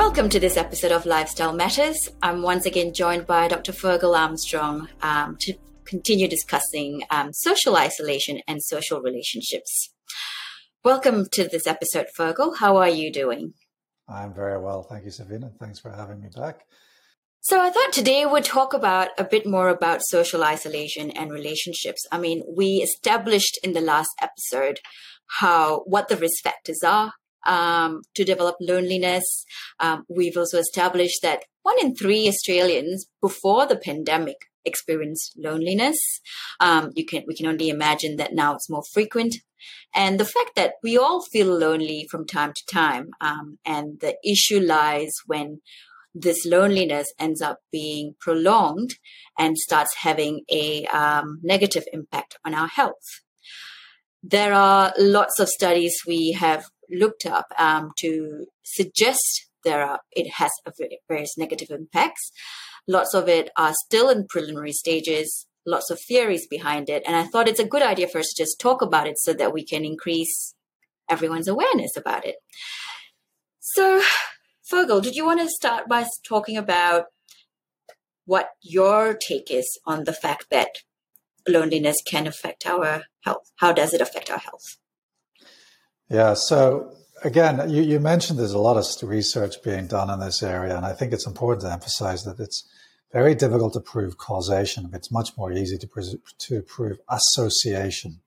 Welcome to this episode of Lifestyle Matters. I'm once again joined by Dr. Fergal Armstrong um, to continue discussing um, social isolation and social relationships. Welcome to this episode, Fergal. How are you doing? I'm very well. Thank you, Savina. Thanks for having me back. So I thought today we'd talk about a bit more about social isolation and relationships. I mean, we established in the last episode how what the risk factors are um, to develop loneliness. Um, we've also established that one in three Australians before the pandemic experienced loneliness. Um, you can we can only imagine that now it's more frequent, and the fact that we all feel lonely from time to time, um, and the issue lies when this loneliness ends up being prolonged and starts having a um, negative impact on our health. There are lots of studies we have looked up um, to suggest there are it has various negative impacts. Lots of it are still in preliminary stages. Lots of theories behind it, and I thought it's a good idea for us to just talk about it so that we can increase everyone's awareness about it. So, Fergal, did you want to start by talking about what your take is on the fact that loneliness can affect our health? How does it affect our health? Yeah, so again, you, you mentioned there's a lot of research being done in this area, and I think it's important to emphasize that it's very difficult to prove causation. It's much more easy to, to prove association.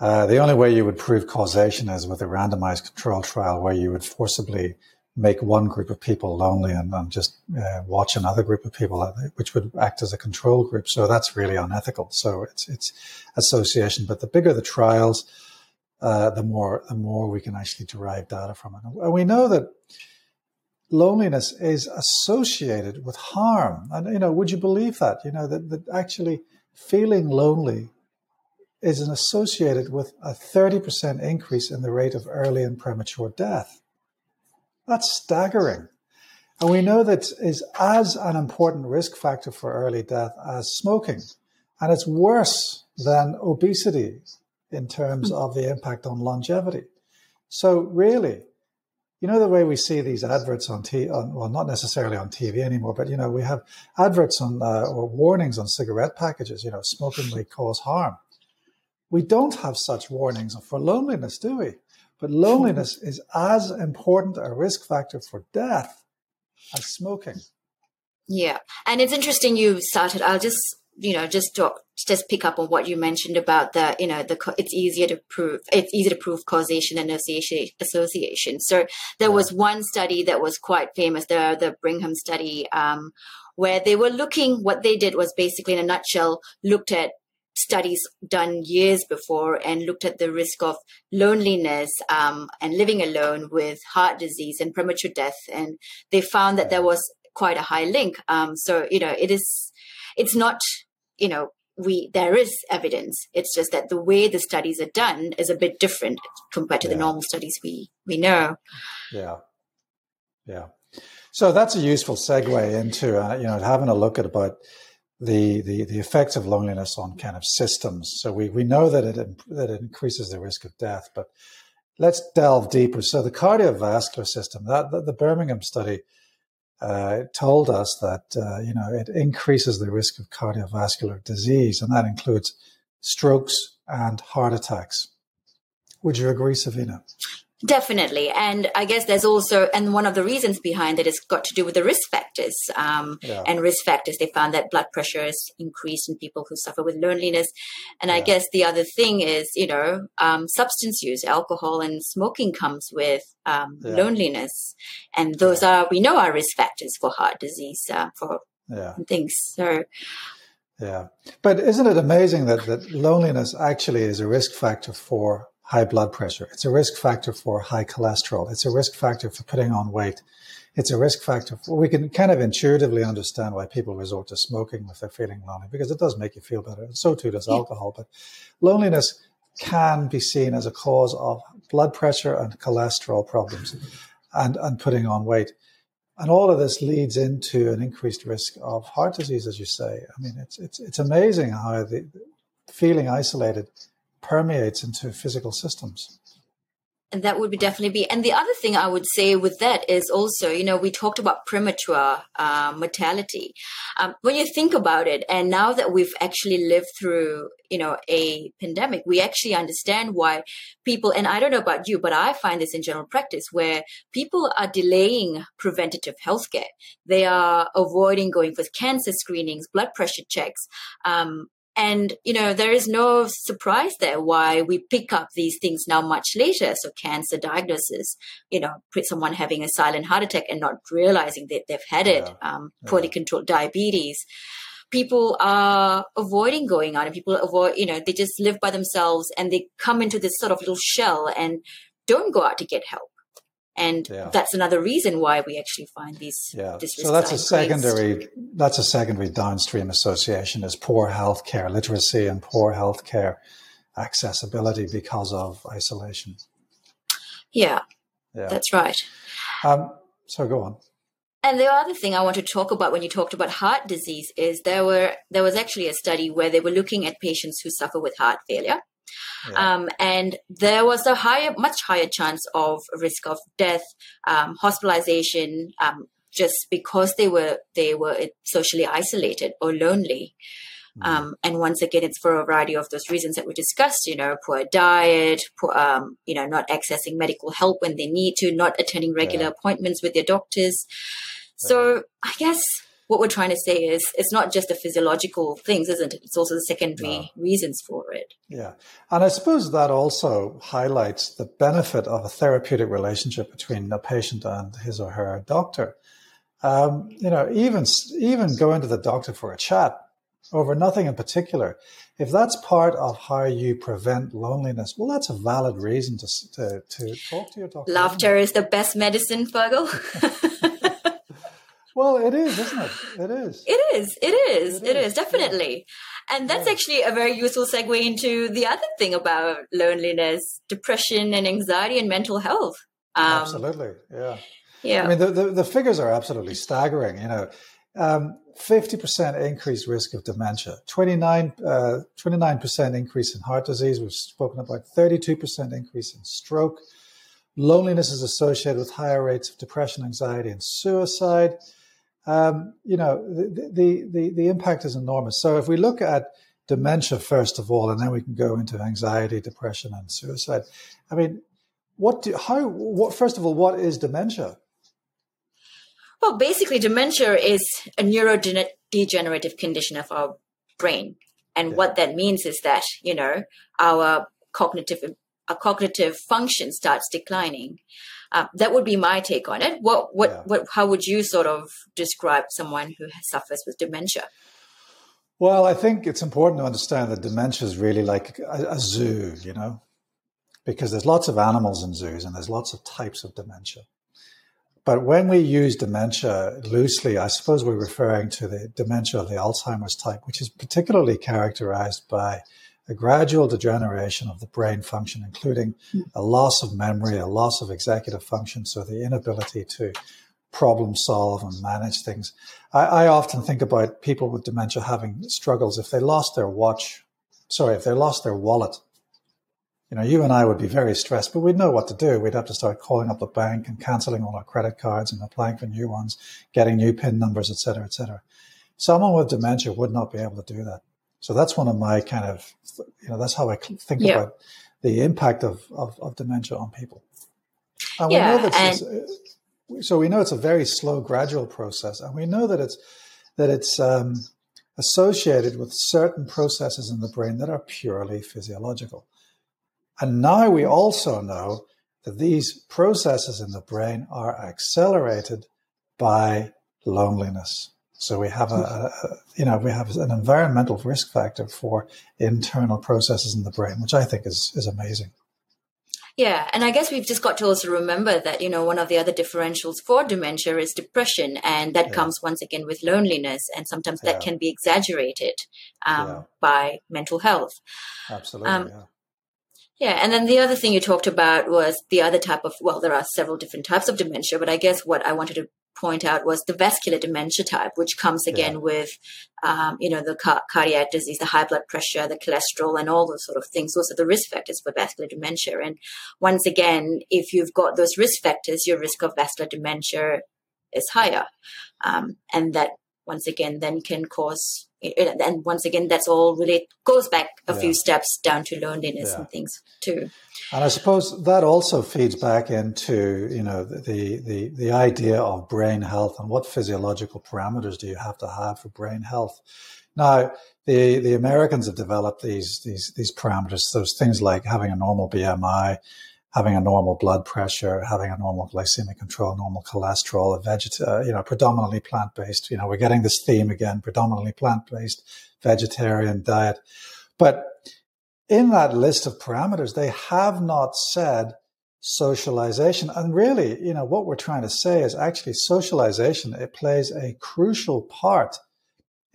Uh, the only way you would prove causation is with a randomized control trial where you would forcibly make one group of people lonely and, and just uh, watch another group of people, uh, which would act as a control group. So that's really unethical. So it's it's association. But the bigger the trials, uh, the more the more we can actually derive data from it. And we know that loneliness is associated with harm. And you know, would you believe that? You know that that actually feeling lonely is associated with a 30% increase in the rate of early and premature death. That's staggering. And we know that is as an important risk factor for early death as smoking. And it's worse than obesity in terms of the impact on longevity. So really, you know the way we see these adverts on TV, well, not necessarily on TV anymore, but you know we have adverts on uh, or warnings on cigarette packages. You know, smoking may cause harm. We don't have such warnings for loneliness, do we? But loneliness is as important a risk factor for death as smoking. Yeah. And it's interesting you started, I'll just, you know, just talk, just pick up on what you mentioned about the, you know, the, it's easier to prove, it's easier to prove causation and association. So there was one study that was quite famous, the, the Brigham study, um, where they were looking, what they did was basically in a nutshell, looked at studies done years before and looked at the risk of loneliness um, and living alone with heart disease and premature death, and they found that there was quite a high link. Um, so you know, it is, it's not, you know, we there is evidence. It's just that the way the studies are done is a bit different compared to yeah. the normal studies we we know. Yeah, yeah. So that's a useful segue into uh, you know having a look at about the, the, the effects of loneliness on kind of systems. So we, we know that it, that it increases the risk of death, but let's delve deeper. So the cardiovascular system, that, the, the Birmingham study uh, told us that, uh, you know, it increases the risk of cardiovascular disease, and that includes strokes and heart attacks. Would you agree, Savina? Definitely. And I guess there's also, and one of the reasons behind it is got to do with the risk factors. Um, yeah. And risk factors, they found that blood pressure is increased in people who suffer with loneliness. And yeah. I guess the other thing is, you know, um, substance use, alcohol and smoking comes with um, yeah. loneliness. And those are, we know, are risk factors for heart disease, uh, for things. So, yeah. But isn't it amazing that, that loneliness actually is a risk factor for high blood pressure. It's a risk factor for high cholesterol. It's a risk factor for putting on weight. It's a risk factor. For, we can kind of intuitively understand why people resort to smoking if they're feeling lonely because it does make you feel better. And so too does alcohol. But loneliness can be seen as a cause of blood pressure and cholesterol problems and, and putting on weight. And all of this leads into an increased risk of heart disease, as you say. I mean, it's, it's, it's amazing how the feeling isolated permeates into physical systems. and that would be definitely be. And the other thing I would say with that is also, you know, we talked about premature uh, mortality. Um, when you think about it, and now that we've actually lived through, you know, a pandemic, we actually understand why people. And I don't know about you, but I find this in general practice where people are delaying preventative health care. They are avoiding going for cancer screenings, blood pressure checks, um, and, you know, there is no surprise there why we pick up these things now much later. So cancer diagnosis, you know, someone having a silent heart attack and not realizing that they've had it, yeah. um, poorly yeah. controlled diabetes. People are avoiding going out and people avoid, you know, they just live by themselves and they come into this sort of little shell and don't go out to get help and yeah. that's another reason why we actually find these yeah. So that's a secondary that's a secondary downstream association is poor healthcare literacy and poor healthcare accessibility because of isolation. Yeah, yeah. that's right. Um, so go on. And the other thing I want to talk about when you talked about heart disease is there were there was actually a study where they were looking at patients who suffer with heart failure yeah. Um, and there was a higher, much higher chance of risk of death, um, hospitalization, um, just because they were they were socially isolated or lonely. Mm. Um, and once again, it's for a variety of those reasons that we discussed. You know, poor diet, poor, um, you know, not accessing medical help when they need to, not attending regular yeah. appointments with their doctors. So I guess what we're trying to say is it's not just the physiological things, isn't it? It's also the secondary no. reasons for it. Yeah. And I suppose that also highlights the benefit of a therapeutic relationship between a patient and his or her doctor. Um, you know, even even going to the doctor for a chat over nothing in particular, if that's part of how you prevent loneliness, well, that's a valid reason to to, to talk to your doctor. Laughter is the best medicine, Fergal. Well, it is, isn't it? It is. It is. It is. It, it is. is, definitely. Yeah. And that's yeah. actually a very useful segue into the other thing about loneliness, depression, and anxiety and mental health. Um, absolutely. Yeah. Yeah. I mean, the, the, the, figures are absolutely staggering. You know, um, 50% increased risk of dementia, 29, uh, 29% increase in heart disease. We've spoken about 32% increase in stroke. Loneliness is associated with higher rates of depression, anxiety, and suicide um, you know, the, the, the, the impact is enormous. So if we look at dementia first of all, and then we can go into anxiety, depression, and suicide. I mean, what do how what first of all, what is dementia? Well, basically, dementia is a neurodegenerative condition of our brain, and yeah. what that means is that you know our cognitive our cognitive function starts declining. Uh, that would be my take on it. What, what, yeah. what, how would you sort of describe someone who suffers with dementia? Well, I think it's important to understand that dementia is really like a, a zoo, you know, because there's lots of animals in zoos and there's lots of types of dementia. But when we use dementia loosely, I suppose we're referring to the dementia of the Alzheimer's type, which is particularly characterized by a gradual degeneration of the brain function, including a loss of memory, a loss of executive function, so the inability to problem solve and manage things. I, I, often think about people with dementia having struggles if they lost their watch, sorry, if they lost their wallet. You know, you and I would be very stressed, but we'd know what to do. We'd have to start calling up the bank and canceling all our credit cards and applying for new ones, getting new PIN numbers, et cetera, et cetera. Someone with dementia would not be able to do that. So that's one of my kind of, you know, that's how I think yeah. about the impact of, of, of, dementia on people. And yeah, we know that and- so we know it's a very slow, gradual process, and we know that it's that it's um, associated with certain processes in the brain that are purely physiological. And now we also know that these processes in the brain are accelerated by loneliness. So we have a, a, you know, we have an environmental risk factor for internal processes in the brain, which I think is is amazing. Yeah, and I guess we've just got to also remember that you know one of the other differentials for dementia is depression, and that yeah. comes once again with loneliness, and sometimes that yeah. can be exaggerated um, yeah. by mental health. Absolutely. Um, Yeah, and then the other thing you talked about was the other type of well, there are several different types of dementia, but I guess what I wanted to point out was the vascular dementia type, which comes again yeah. with, um, you know, the car- cardiac disease, the high blood pressure, the cholesterol, and all those sort of things. Those are the risk factors for vascular dementia. And once again, if you've got those risk factors, your risk of vascular dementia is higher. Um, and that once again then can cause eh, eh, and once again that's all really goes back a yeah. few steps down to loneliness yeah. and things too and i suppose that also feeds back into you know the, the the idea of brain health and what physiological parameters do you have to have for brain health now the the americans have developed these these these parameters those things like having a normal bmi having a normal blood pressure, having a normal glycemic control, normal cholesterol, a veget- uh, you know, predominantly plant-based. You know, we're getting this theme again, predominantly plant-based vegetarian diet. But in that list of parameters, they have not said socialization. And really, you know, what we're trying to say is actually socialization, it plays a crucial part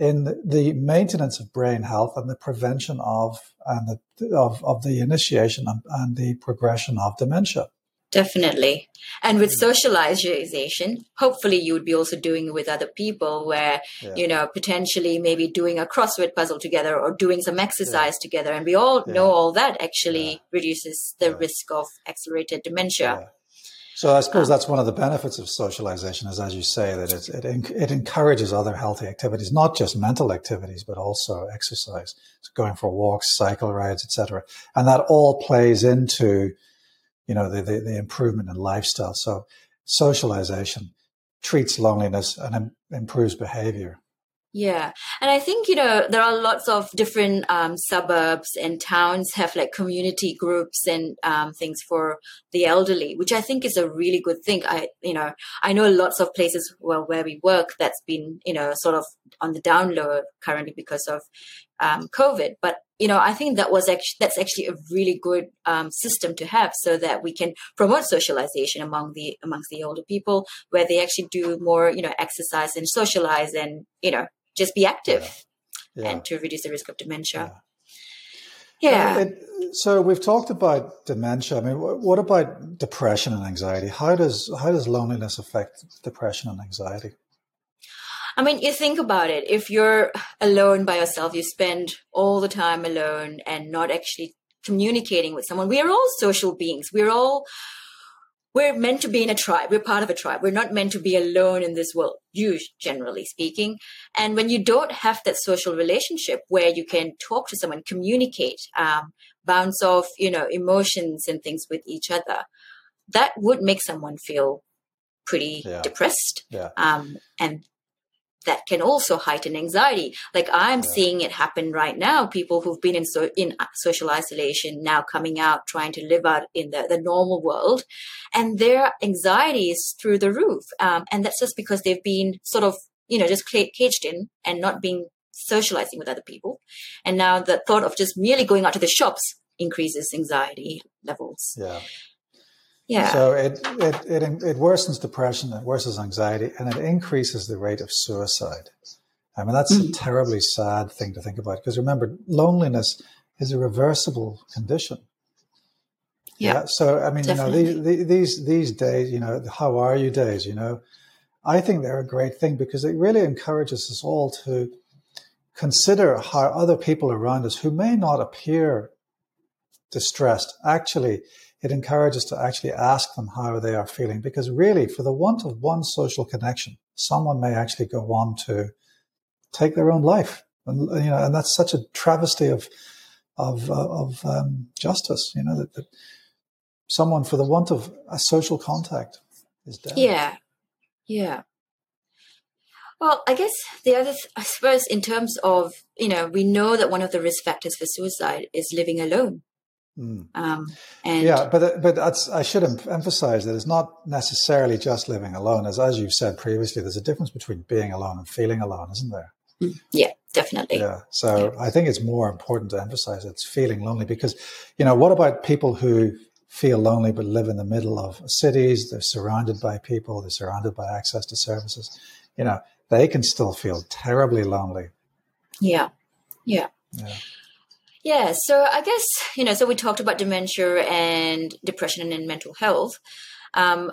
in the maintenance of brain health and the prevention of and the, of, of the initiation and, and the progression of dementia. Definitely. And with mm. socialization, hopefully you would be also doing it with other people where, yeah. you know, potentially maybe doing a crossword puzzle together or doing some exercise yeah. together. And we all yeah. know all that actually reduces the risk of accelerated dementia. So I suppose that's one of the benefits of socialization is, as you say, that it, it, it encourages other healthy activities, not just mental activities, but also exercise, so going for walks, cycle rides, etc. And that all plays into, you know, the, the, the improvement in lifestyle. So socialization treats loneliness and Im- improves behavior. Yeah. And I think, you know, there are lots of different um, suburbs and towns have like community groups and um, things for the elderly, which I think is a really good thing. I, you know, I know lots of places where, where we work that's been, you know, sort of on the down low currently because of um, COVID. But, you know, I think that was actually, that's actually a really good um, system to have so that we can promote socialization among the, amongst the older people where they actually do more, you know, exercise and socialize and, you know, just be active yeah. Yeah. and to reduce the risk of dementia. Yeah. so we've talked about dementia. I mean, what about depression and anxiety? How does how does loneliness affect depression and anxiety? I mean, you think about it. If you're alone by yourself, you spend all the time alone and not actually communicating with someone. We are all social beings. We're all we're meant to be in a tribe. We're part of a tribe. We're not meant to be alone in this world, usually, generally speaking. And when you don't have that social relationship where you can talk to someone, communicate, um, bounce off, you know, emotions and things with each other, that would make someone feel pretty yeah. depressed. Yeah. Um, and that can also heighten anxiety. Like I'm yeah. seeing it happen right now. People who've been in so in social isolation now coming out, trying to live out in the, the normal world, and their anxiety is through the roof. Um, and that's just because they've been sort of you know just caged in and not being socializing with other people. And now the thought of just merely going out to the shops increases anxiety levels. Yeah. Yeah. So it, it, it, it worsens depression, it worsens anxiety, and it increases the rate of suicide. I mean, that's mm. a terribly sad thing to think about because remember, loneliness is a reversible condition. Yeah. yeah? So, I mean, Definitely. you know, these, these, these days, you know, how are you days, you know, I think they're a great thing because it really encourages us all to consider how other people around us who may not appear distressed actually it encourages to actually ask them how they are feeling. Because really for the want of one social connection someone may actually go on to take their own life. And you know and that's such a travesty of of uh, of um, justice you know that, that, someone for the want of a social contact is dead. Yeah. Yeah. Well, I guess the other, th- I suppose, in terms of, you know, we know that one of the risk factors for suicide is living alone. Mm. Um, and yeah, but but I should emphasize that it's not necessarily just living alone. As as you've said previously, there's a difference between being alone and feeling alone, isn't there? Mm. Yeah, definitely. Yeah. So yeah. I think it's more important to emphasize it's feeling lonely because, you know, what about people who feel lonely but live in the middle of cities? They're surrounded by people. They're surrounded by access to services. You know, they can still feel terribly lonely. Yeah. Yeah. Yeah. Yeah, so I guess, you know, so we talked about dementia and depression and mental health. Um,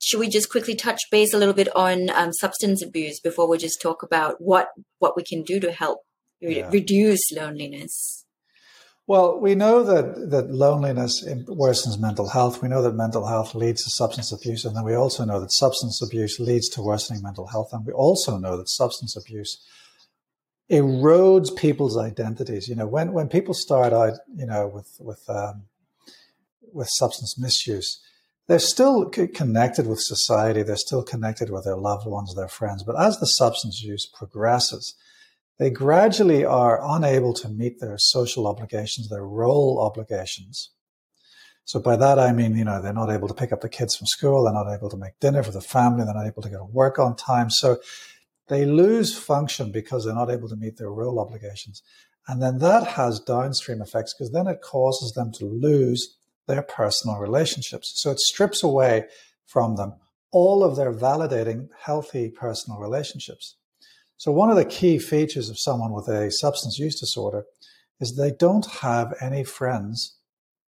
should we just quickly touch base a little bit on um, substance abuse before we just talk about what what we can do to help re- yeah. reduce loneliness? Well, we know that that loneliness worsens mental health. We know that mental health leads to substance abuse, and then we also know that substance abuse leads to worsening mental health. And we also know that substance abuse erodes people's identities. You know, when when people start out, you know, with with um, with substance misuse, they're still c- connected with society. They're still connected with their loved ones, their friends. But as the substance use progresses, they gradually are unable to meet their social obligations, their role obligations. So by that I mean, you know, they're not able to pick up the kids from school, they're not able to make dinner for the family, they're not able to go to work on time. So they lose function because they're not able to meet their role obligations. And then that has downstream effects because then it causes them to lose their personal relationships. So it strips away from them all of their validating, healthy personal relationships. So one of the key features of someone with a substance use disorder is they don't have any friends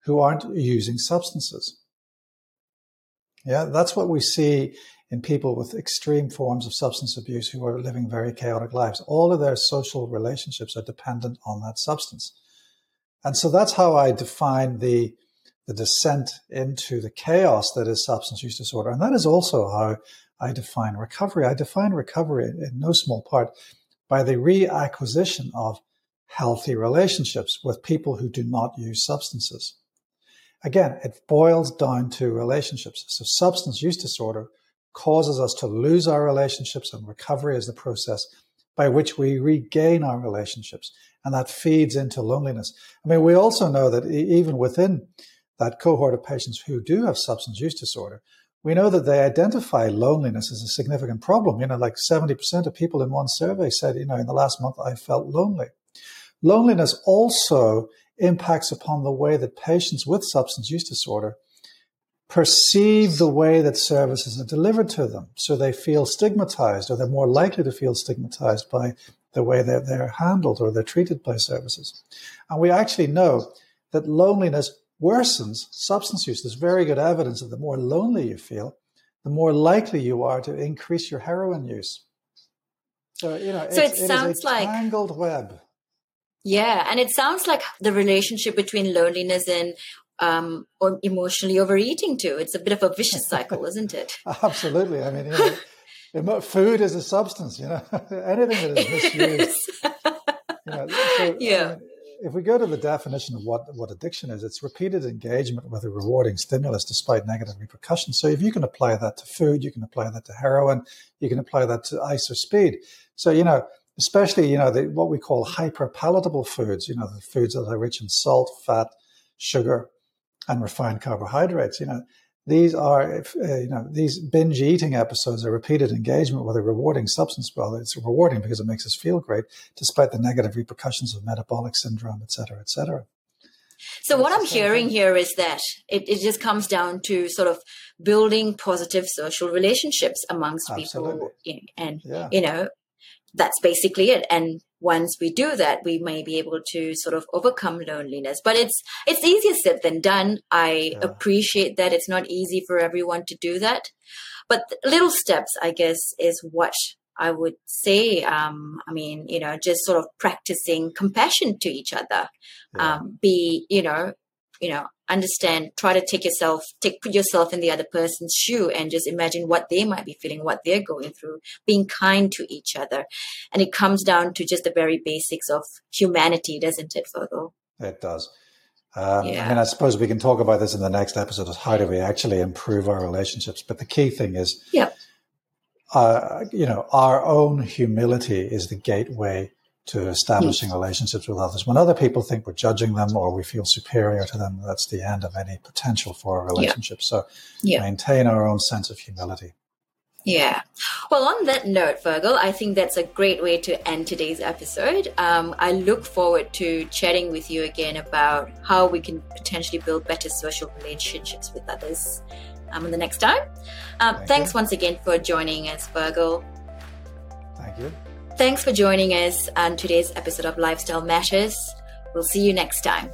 who aren't using substances. Yeah, that's what we see in people with extreme forms of substance abuse who are living very chaotic lives. All of their social relationships are dependent on that substance. And so that's how I define the the descent into the chaos that is substance use disorder. And that is also how I define recovery. I define recovery in no small part by the reacquisition of healthy relationships with people who do not use substances. Again, it boils down to relationships. So substance use disorder causes us to lose our relationships, and recovery is the process by which we regain our relationships. And that feeds into loneliness. I mean, we also know that even within that cohort of patients who do have substance use disorder, we know that they identify loneliness as a significant problem. You know, like 70% of people in one survey said, you know, in the last month I felt lonely. Loneliness also impacts upon the way that patients with substance use disorder perceive the way that services are delivered to them. So they feel stigmatized or they're more likely to feel stigmatized by the way they're, they're handled or they're treated by services. And we actually know that loneliness worsens substance use. There's very good evidence that the more lonely you feel, the more likely you are to increase your heroin use. So, you know, so it sounds like tangled web. Yeah, and it sounds like the relationship between loneliness and um, or emotionally overeating too. It's a bit of a vicious cycle, isn't it? Absolutely. I mean, you know, food is a substance. You know, anything that is misused. You know, so, yeah. I mean, if we go to the definition of what, what addiction is, it's repeated engagement with a rewarding stimulus despite negative repercussions. So if you can apply that to food, you can apply that to heroin, you can apply that to ice or speed. So, you know, especially, you know, the, what we call hyperpalatable foods, you know, the foods that are rich in salt, fat, sugar, and refined carbohydrates. You know, these are, uh, you know, these binge eating episodes are repeated engagement with a rewarding substance. Well, it's rewarding because it makes us feel great, despite the negative repercussions of metabolic syndrome, et cetera, et cetera. So, what I'm hearing here is that it, it just comes down to sort of building positive social relationships amongst Absolutely. people, and yeah. you know, that's basically it. And once we do that, we may be able to sort of overcome loneliness. But it's it's easier said than done. I yeah. appreciate that it's not easy for everyone to do that. But little steps, I guess, is what I would say. Um, I mean, you know, just sort of practicing compassion to each other. Yeah. Um, be, you know, you know, understand, try to take yourself, take, put yourself in the other person's shoe and just imagine what they might be feeling, what they're going through, being kind to each other. And it comes down to just the very basics of humanity, doesn't it, Fergal? It does. Um, yeah. I mean, I suppose we can talk about this in the next episode of how do we actually improve our relationships. But the key thing is, yeah. Uh, you know, our own humility is the gateway to establishing yes. relationships with others. When other people think we're judging them or we feel superior to them, that's the end of any potential for a relationship. Yeah. So yeah. maintain our own sense of humility. Yeah. Well, on that note, Fergal, I think that's a great way to end today's episode. Um, I look forward to chatting with you again about how we can potentially build better social relationships with others um, the next time. Um, Thank thanks you. once again for joining us, Fergal. Thank you. Thanks for joining us on today's episode of Lifestyle Matters. We'll see you next time.